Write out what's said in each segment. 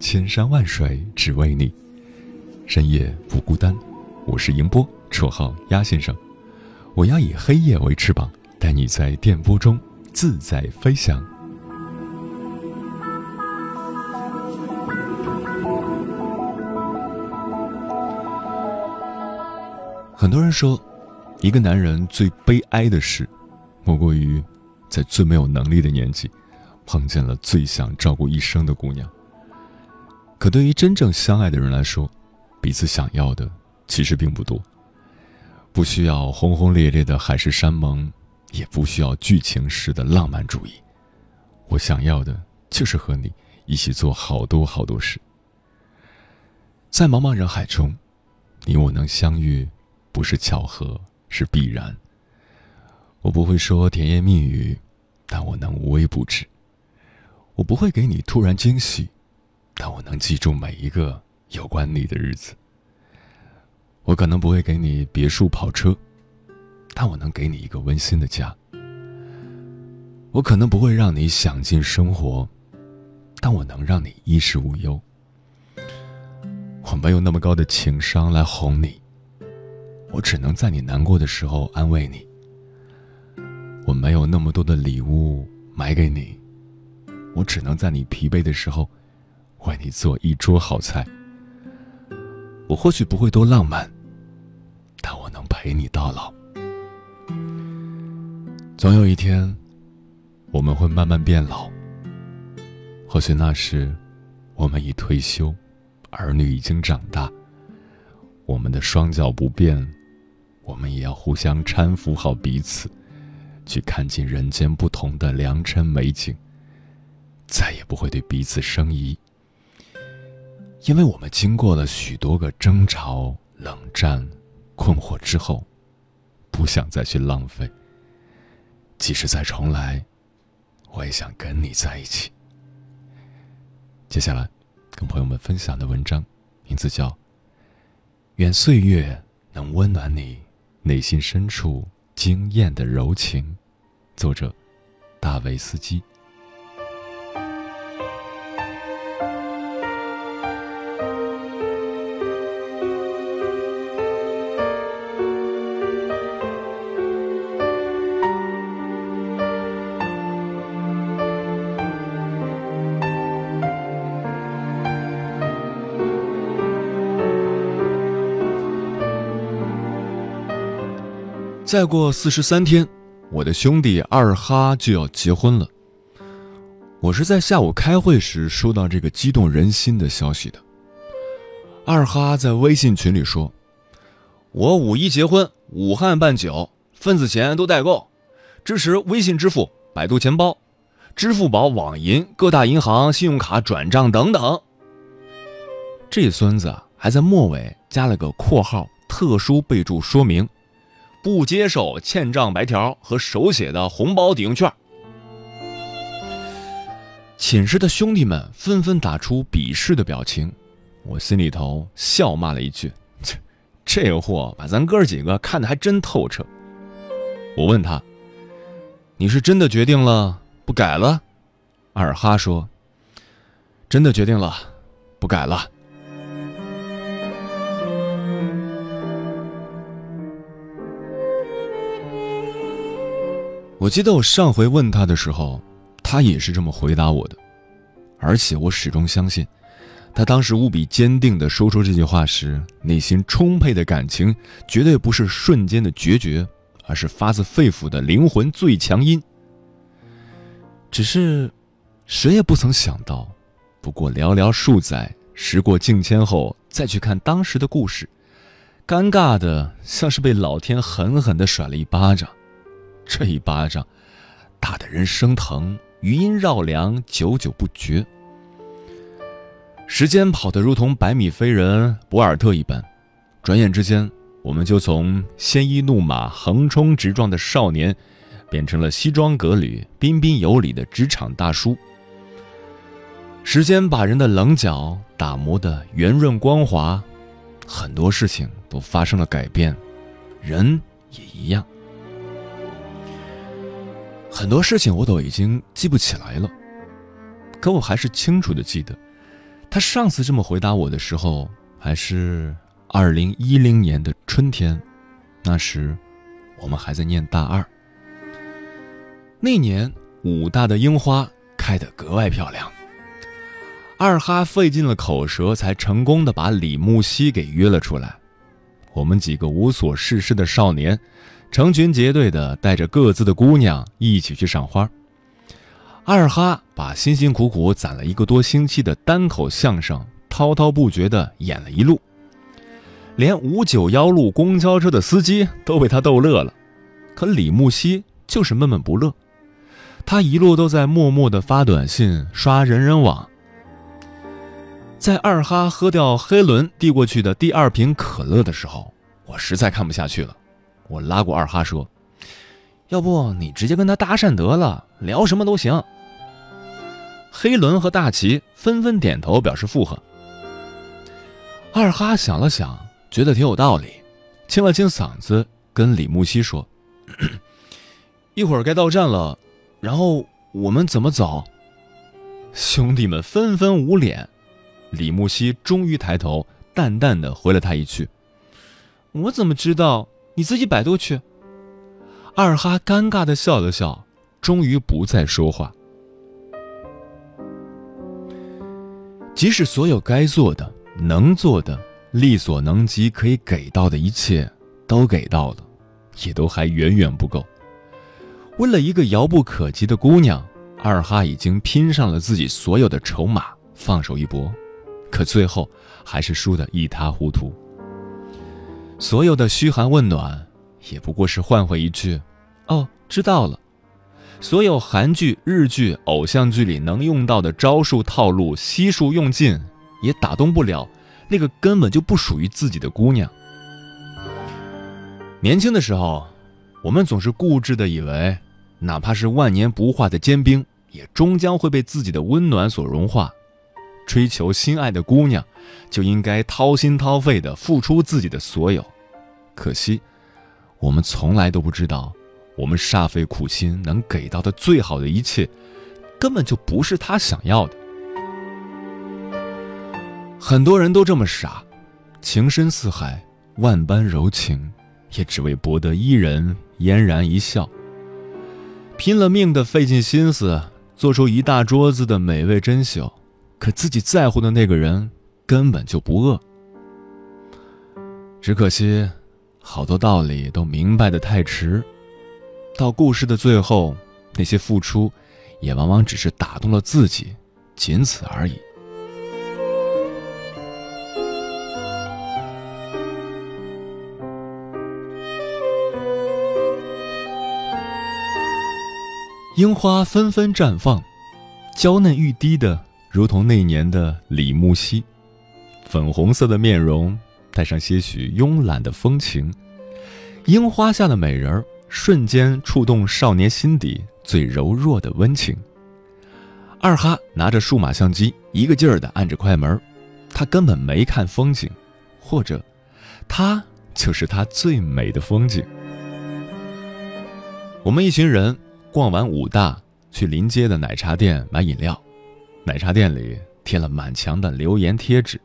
千山万水只为你，深夜不孤单。我是迎波，绰号鸭先生。我要以黑夜为翅膀，带你在电波中自在飞翔。很多人说，一个男人最悲哀的事，莫过于在最没有能力的年纪，碰见了最想照顾一生的姑娘。可对于真正相爱的人来说，彼此想要的其实并不多。不需要轰轰烈烈的海誓山盟，也不需要剧情式的浪漫主义。我想要的就是和你一起做好多好多事。在茫茫人海中，你我能相遇，不是巧合，是必然。我不会说甜言蜜语，但我能无微不至。我不会给你突然惊喜。但我能记住每一个有关你的日子。我可能不会给你别墅跑车，但我能给你一个温馨的家。我可能不会让你享尽生活，但我能让你衣食无忧。我没有那么高的情商来哄你，我只能在你难过的时候安慰你。我没有那么多的礼物买给你，我只能在你疲惫的时候。为你做一桌好菜，我或许不会多浪漫，但我能陪你到老。总有一天，我们会慢慢变老。或许那时，我们已退休，儿女已经长大，我们的双脚不便，我们也要互相搀扶好彼此，去看尽人间不同的良辰美景，再也不会对彼此生疑。因为我们经过了许多个争吵、冷战、困惑之后，不想再去浪费。即使再重来，我也想跟你在一起。接下来，跟朋友们分享的文章，名字叫《愿岁月能温暖你内心深处惊艳的柔情》，作者大卫斯基。再过四十三天，我的兄弟二哈就要结婚了。我是在下午开会时收到这个激动人心的消息的。二哈在微信群里说：“我五一结婚，武汉办酒，份子钱都带够，支持微信支付、百度钱包、支付宝、网银、各大银行信用卡转账等等。”这孙子还在末尾加了个括号，特殊备注说明。不接受欠账白条和手写的红包抵用券。寝室的兄弟们纷纷打出鄙视的表情，我心里头笑骂了一句：“这这货把咱哥几个看得还真透彻。”我问他：“你是真的决定了不改了？”二哈说：“真的决定了，不改了。”我记得我上回问他的时候，他也是这么回答我的，而且我始终相信，他当时无比坚定地说出这句话时，内心充沛的感情绝对不是瞬间的决绝，而是发自肺腑的灵魂最强音。只是，谁也不曾想到，不过寥寥数载，时过境迁后再去看当时的故事，尴尬的像是被老天狠狠地甩了一巴掌。这一巴掌，打得人生疼，余音绕梁，久久不绝。时间跑得如同百米飞人博尔特一般，转眼之间，我们就从鲜衣怒马、横冲直撞的少年，变成了西装革履、彬彬有礼的职场大叔。时间把人的棱角打磨得圆润光滑，很多事情都发生了改变，人也一样。很多事情我都已经记不起来了，可我还是清楚的记得。他上次这么回答我的时候，还是二零一零年的春天，那时我们还在念大二。那年武大的樱花开得格外漂亮，二哈费尽了口舌，才成功的把李木西给约了出来。我们几个无所事事的少年，成群结队的带着各自的姑娘一起去赏花。二哈把辛辛苦苦攒了一个多星期的单口相声滔滔不绝地演了一路，连五九幺路公交车的司机都被他逗乐了。可李木西就是闷闷不乐，他一路都在默默地发短信、刷人人网。在二哈喝掉黑轮递过去的第二瓶可乐的时候，我实在看不下去了，我拉过二哈说。要不你直接跟他搭讪得了，聊什么都行。黑伦和大齐纷纷点头表示附和。二哈想了想，觉得挺有道理，清了清嗓子，跟李木西说：“ 一会儿该到站了，然后我们怎么走？”兄弟们纷纷捂脸。李木西终于抬头，淡淡的回了他一句：“我怎么知道？你自己百度去。”二哈尴尬的笑了笑，终于不再说话。即使所有该做的、能做的、力所能及可以给到的一切都给到了，也都还远远不够。为了一个遥不可及的姑娘，二哈已经拼上了自己所有的筹码，放手一搏，可最后还是输得一塌糊涂。所有的嘘寒问暖。也不过是换回一句：“哦，知道了。”所有韩剧、日剧、偶像剧里能用到的招数套路悉数用尽，也打动不了那个根本就不属于自己的姑娘。年轻的时候，我们总是固执的以为，哪怕是万年不化的坚冰，也终将会被自己的温暖所融化。追求心爱的姑娘，就应该掏心掏肺的付出自己的所有。可惜。我们从来都不知道，我们煞费苦心能给到的最好的一切，根本就不是他想要的。很多人都这么傻，情深似海，万般柔情，也只为博得一人嫣然一笑。拼了命的费尽心思做出一大桌子的美味珍馐，可自己在乎的那个人根本就不饿。只可惜。好多道理都明白的太迟，到故事的最后，那些付出，也往往只是打动了自己，仅此而已。樱花纷纷绽放，娇嫩欲滴的，如同那年的李木溪，粉红色的面容。带上些许慵懒的风情，樱花下的美人儿瞬间触动少年心底最柔弱的温情。二哈拿着数码相机，一个劲儿的按着快门，他根本没看风景，或者，他就是他最美的风景。我们一群人逛完武大，去临街的奶茶店买饮料，奶茶店里贴了满墙的留言贴纸。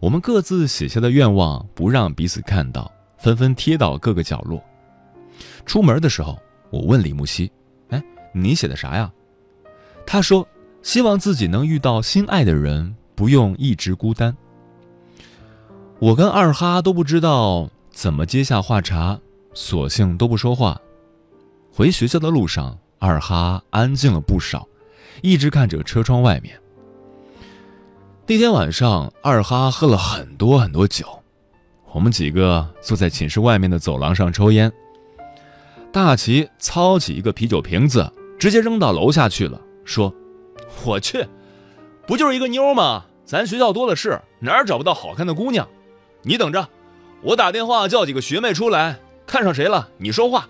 我们各自写下的愿望不让彼此看到，纷纷贴到各个角落。出门的时候，我问李木西：“哎，你写的啥呀？”他说：“希望自己能遇到心爱的人，不用一直孤单。我跟二哈都不知道怎么接下话茬，索性都不说话。回学校的路上，二哈安静了不少，一直看着车窗外面。那天晚上，二哈喝了很多很多酒，我们几个坐在寝室外面的走廊上抽烟。大齐操起一个啤酒瓶子，直接扔到楼下去了，说：“我去，不就是一个妞吗？咱学校多的是，哪儿找不到好看的姑娘？你等着，我打电话叫几个学妹出来，看上谁了你说话。”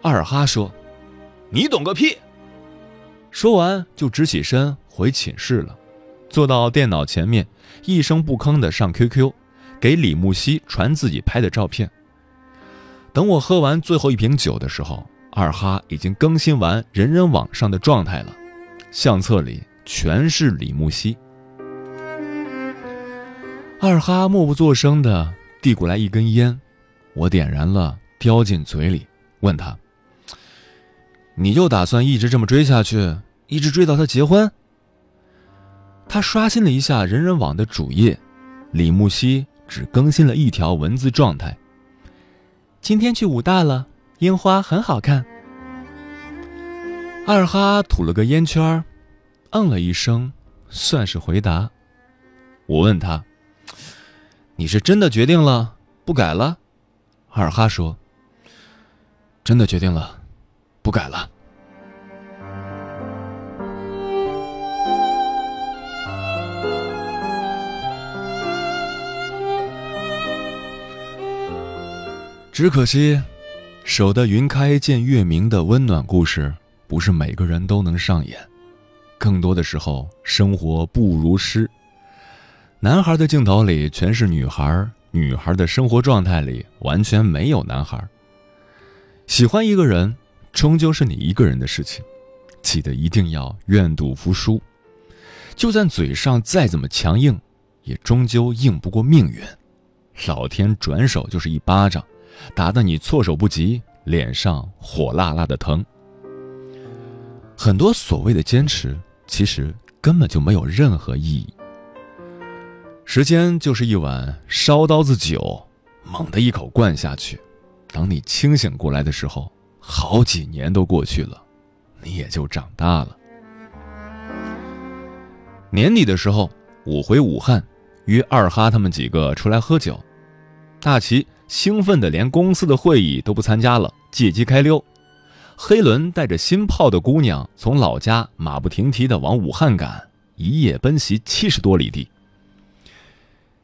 二哈说：“你懂个屁！”说完就直起身回寝室了，坐到电脑前面，一声不吭的上 QQ，给李木西传自己拍的照片。等我喝完最后一瓶酒的时候，二哈已经更新完人人网上的状态了，相册里全是李木西。二哈默不作声的递过来一根烟，我点燃了，叼进嘴里，问他。你就打算一直这么追下去，一直追到他结婚？他刷新了一下人人网的主页，李木西只更新了一条文字状态。今天去武大了，樱花很好看。二哈吐了个烟圈，嗯了一声，算是回答。我问他：“你是真的决定了，不改了？”二哈说：“真的决定了。”不改了。只可惜，守得云开见月明的温暖故事，不是每个人都能上演。更多的时候，生活不如诗。男孩的镜头里全是女孩，女孩的生活状态里完全没有男孩。喜欢一个人。终究是你一个人的事情，记得一定要愿赌服输。就算嘴上再怎么强硬，也终究硬不过命运。老天转手就是一巴掌，打得你措手不及，脸上火辣辣的疼。很多所谓的坚持，其实根本就没有任何意义。时间就是一碗烧刀子酒，猛地一口灌下去，等你清醒过来的时候。好几年都过去了，你也就长大了。年底的时候，我回武汉，约二哈他们几个出来喝酒。大齐兴奋的连公司的会议都不参加了，借机开溜。黑伦带着新泡的姑娘从老家马不停蹄的往武汉赶，一夜奔袭七十多里地。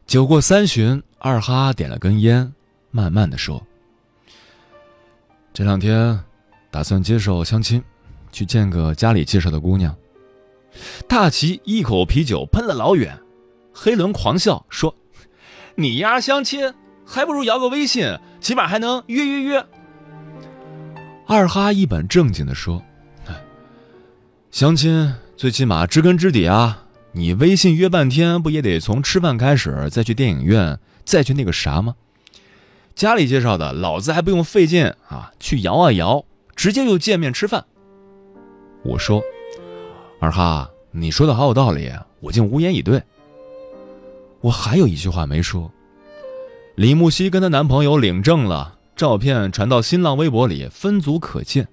酒过三巡，二哈点了根烟，慢慢的说。这两天，打算接受相亲，去见个家里介绍的姑娘。大齐一口啤酒喷了老远，黑伦狂笑说：“你丫相亲，还不如摇个微信，起码还能约约约。”二哈一本正经的说：“相亲最起码知根知底啊，你微信约半天，不也得从吃饭开始，再去电影院，再去那个啥吗？”家里介绍的，老子还不用费劲啊，去摇啊摇，直接就见面吃饭。我说：“二哈，你说的好有道理，我竟无言以对。”我还有一句话没说。李木西跟她男朋友领证了，照片传到新浪微博里，分组可见。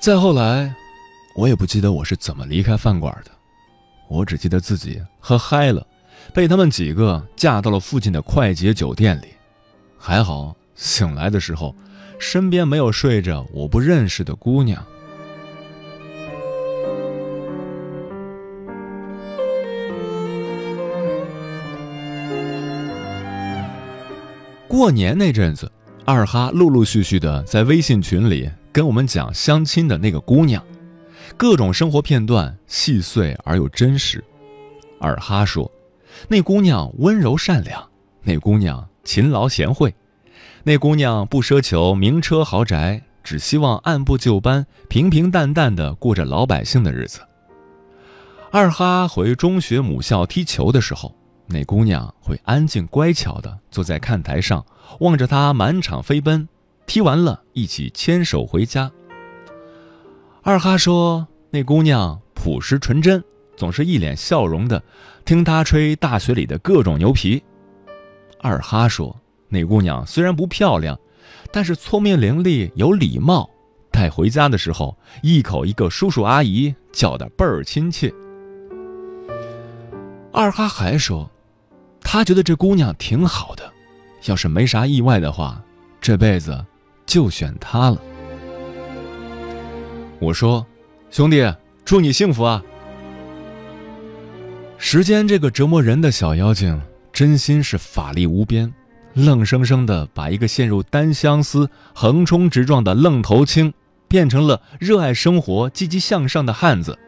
再后来，我也不记得我是怎么离开饭馆的，我只记得自己喝嗨了。被他们几个架到了附近的快捷酒店里，还好醒来的时候，身边没有睡着我不认识的姑娘。过年那阵子，二哈陆陆续续的在微信群里跟我们讲相亲的那个姑娘，各种生活片段细碎而又真实。二哈说。那姑娘温柔善良，那姑娘勤劳贤惠，那姑娘不奢求名车豪宅，只希望按部就班、平平淡淡的过着老百姓的日子。二哈回中学母校踢球的时候，那姑娘会安静乖巧的坐在看台上，望着他满场飞奔，踢完了一起牵手回家。二哈说：“那姑娘朴实纯真，总是一脸笑容的听他吹大学里的各种牛皮。二哈说，那姑娘虽然不漂亮，但是聪明伶俐，有礼貌。带回家的时候，一口一个叔叔阿姨，叫的倍儿亲切。二哈还说，他觉得这姑娘挺好的，要是没啥意外的话，这辈子就选她了。我说，兄弟，祝你幸福啊！时间这个折磨人的小妖精，真心是法力无边，愣生生的把一个陷入单相思、横冲直撞的愣头青，变成了热爱生活、积极向上的汉子。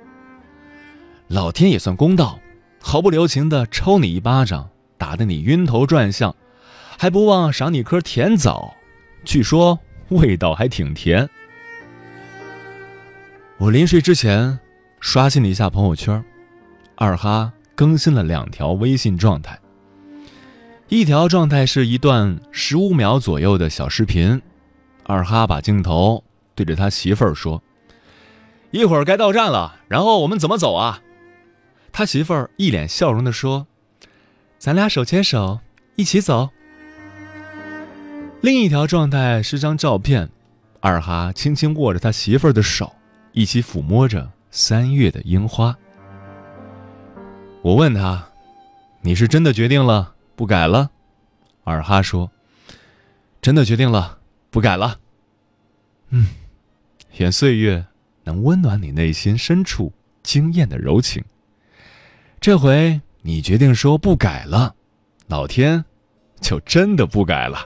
老天也算公道。毫不留情的抽你一巴掌，打得你晕头转向，还不忘赏你颗甜枣，据说味道还挺甜。我临睡之前刷新了一下朋友圈，二哈更新了两条微信状态。一条状态是一段十五秒左右的小视频，二哈把镜头对着他媳妇儿说：“一会儿该到站了，然后我们怎么走啊？”他媳妇儿一脸笑容地说：“咱俩手牵手一起走。”另一条状态是张照片，二哈轻轻握着他媳妇儿的手，一起抚摸着三月的樱花。我问他：“你是真的决定了不改了？”二哈说：“真的决定了不改了。”嗯，愿岁月能温暖你内心深处惊艳的柔情。这回你决定说不改了，老天就真的不改了。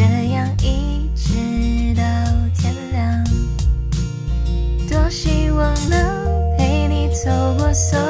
这样一直到天亮。多希望能陪你走过所有。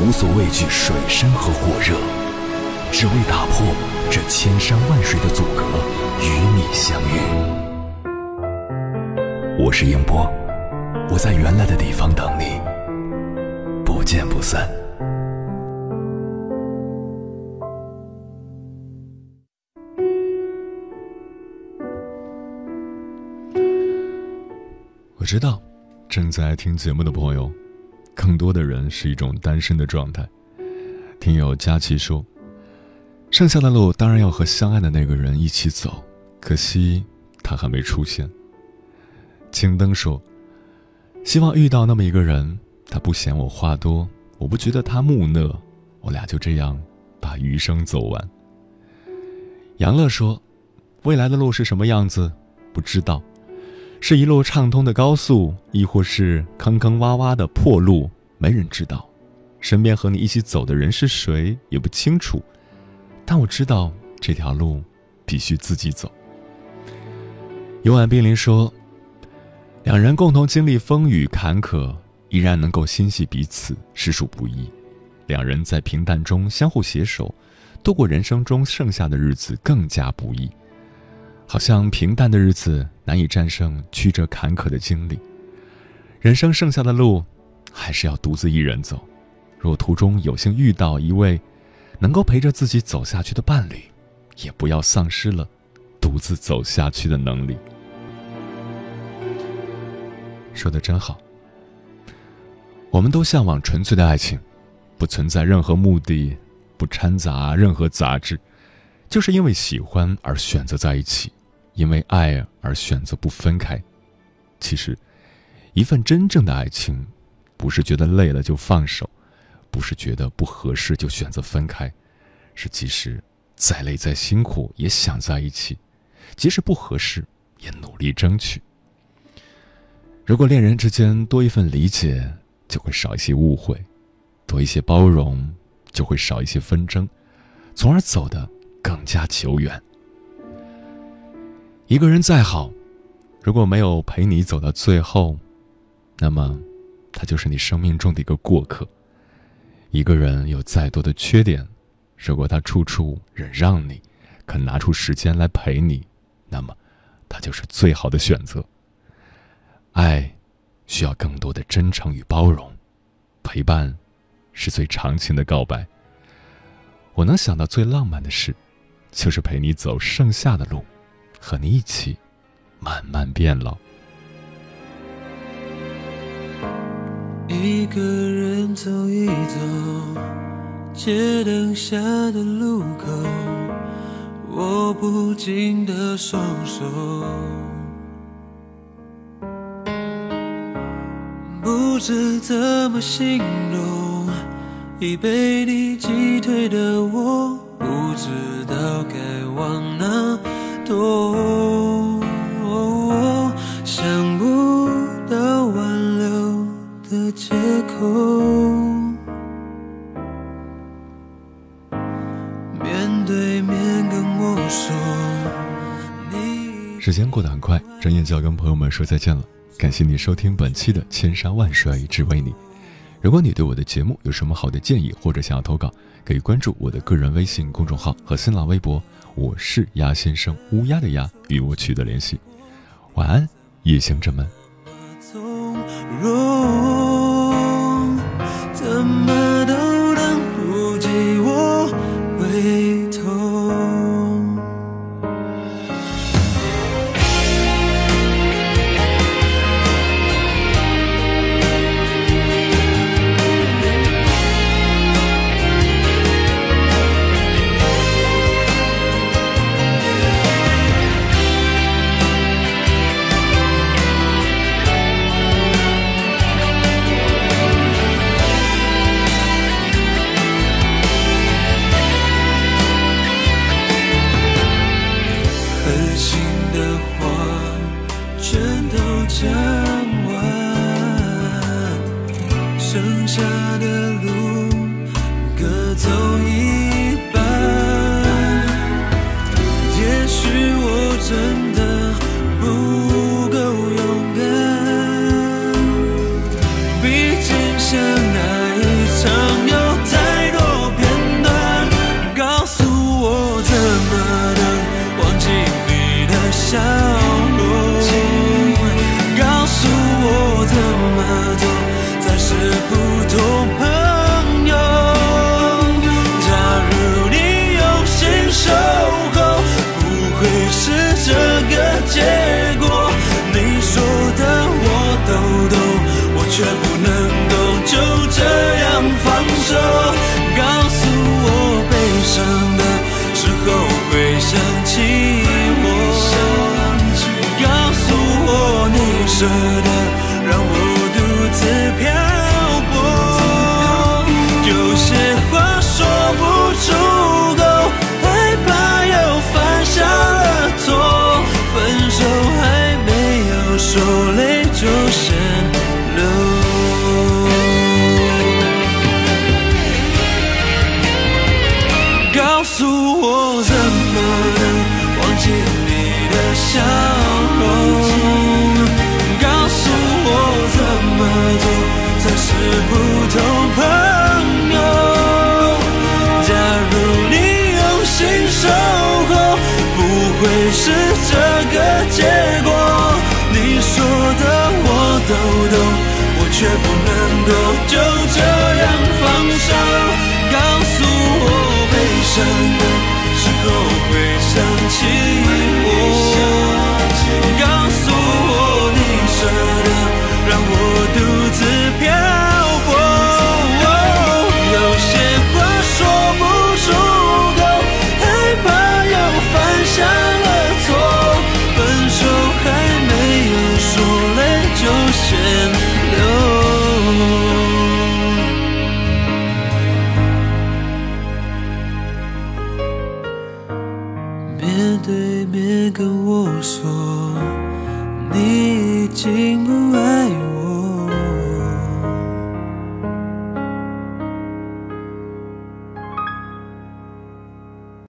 无所畏惧水深和火热，只为打破这千山万水的阻隔，与你相遇。我是英波，我在原来的地方等你，不见不散。我知道，正在听节目的朋友。更多的人是一种单身的状态。听友佳琪说：“剩下的路当然要和相爱的那个人一起走，可惜他还没出现。”青灯说：“希望遇到那么一个人，他不嫌我话多，我不觉得他木讷，我俩就这样把余生走完。”杨乐说：“未来的路是什么样子？不知道。”是一路畅通的高速，亦或是坑坑洼洼的破路，没人知道。身边和你一起走的人是谁，也不清楚。但我知道这条路必须自己走。有晚冰凌说：“两人共同经历风雨坎坷，依然能够心系彼此，实属不易。两人在平淡中相互携手，度过人生中剩下的日子，更加不易。”好像平淡的日子难以战胜曲折坎坷的经历，人生剩下的路，还是要独自一人走。若途中有幸遇到一位能够陪着自己走下去的伴侣，也不要丧失了独自走下去的能力。说的真好。我们都向往纯粹的爱情，不存在任何目的，不掺杂任何杂质。就是因为喜欢而选择在一起，因为爱而选择不分开。其实，一份真正的爱情，不是觉得累了就放手，不是觉得不合适就选择分开，是即使再累再辛苦也想在一起，即使不合适也努力争取。如果恋人之间多一份理解，就会少一些误会；多一些包容，就会少一些纷争，从而走的。更加久远。一个人再好，如果没有陪你走到最后，那么他就是你生命中的一个过客。一个人有再多的缺点，如果他处处忍让你，肯拿出时间来陪你，那么他就是最好的选择。爱需要更多的真诚与包容，陪伴是最长情的告白。我能想到最浪漫的事。就是陪你走剩下的路，和你一起慢慢变老。一个人走一走，街灯下的路口，握不紧的双手，不知怎么形容，已被你击退的我。不知道该往哪躲，想不到挽留的借口。面对面跟我说，时间过得很快，转眼就要跟朋友们说再见了。感谢你收听本期的《千山万水只为你》。如果你对我的节目有什么好的建议，或者想要投稿，可以关注我的个人微信公众号和新浪微博，我是鸭先生，乌鸦的鸭，与我取得联系。晚安，夜行者们。剩下的路各走一舍得，让我独自漂泊。有些话说不出口，害怕又犯下了错。分手还没有说，泪就先流。告诉我怎么能忘记你的笑？却不能够就这样放手告诉我悲伤的时候会想起